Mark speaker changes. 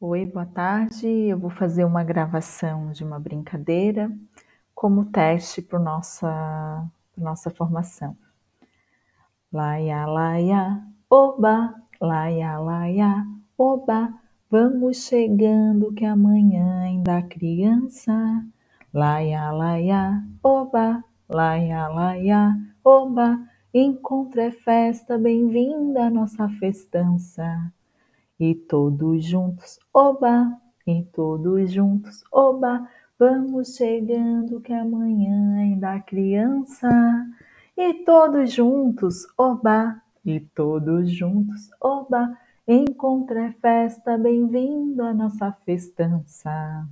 Speaker 1: Oi, boa tarde. Eu vou fazer uma gravação de uma brincadeira como teste para nossa nossa formação. Laia, laia, oba, laia, laia, oba, vamos chegando que amanhã ainda criança. Laia, laia, oba, laia, laia, oba, encontro é festa, bem-vinda à nossa festança. E todos juntos, oba, e todos juntos, oba, vamos chegando que amanhã ainda há criança. E todos juntos, oba, e todos juntos, oba, encontro é festa, bem-vindo à nossa festança.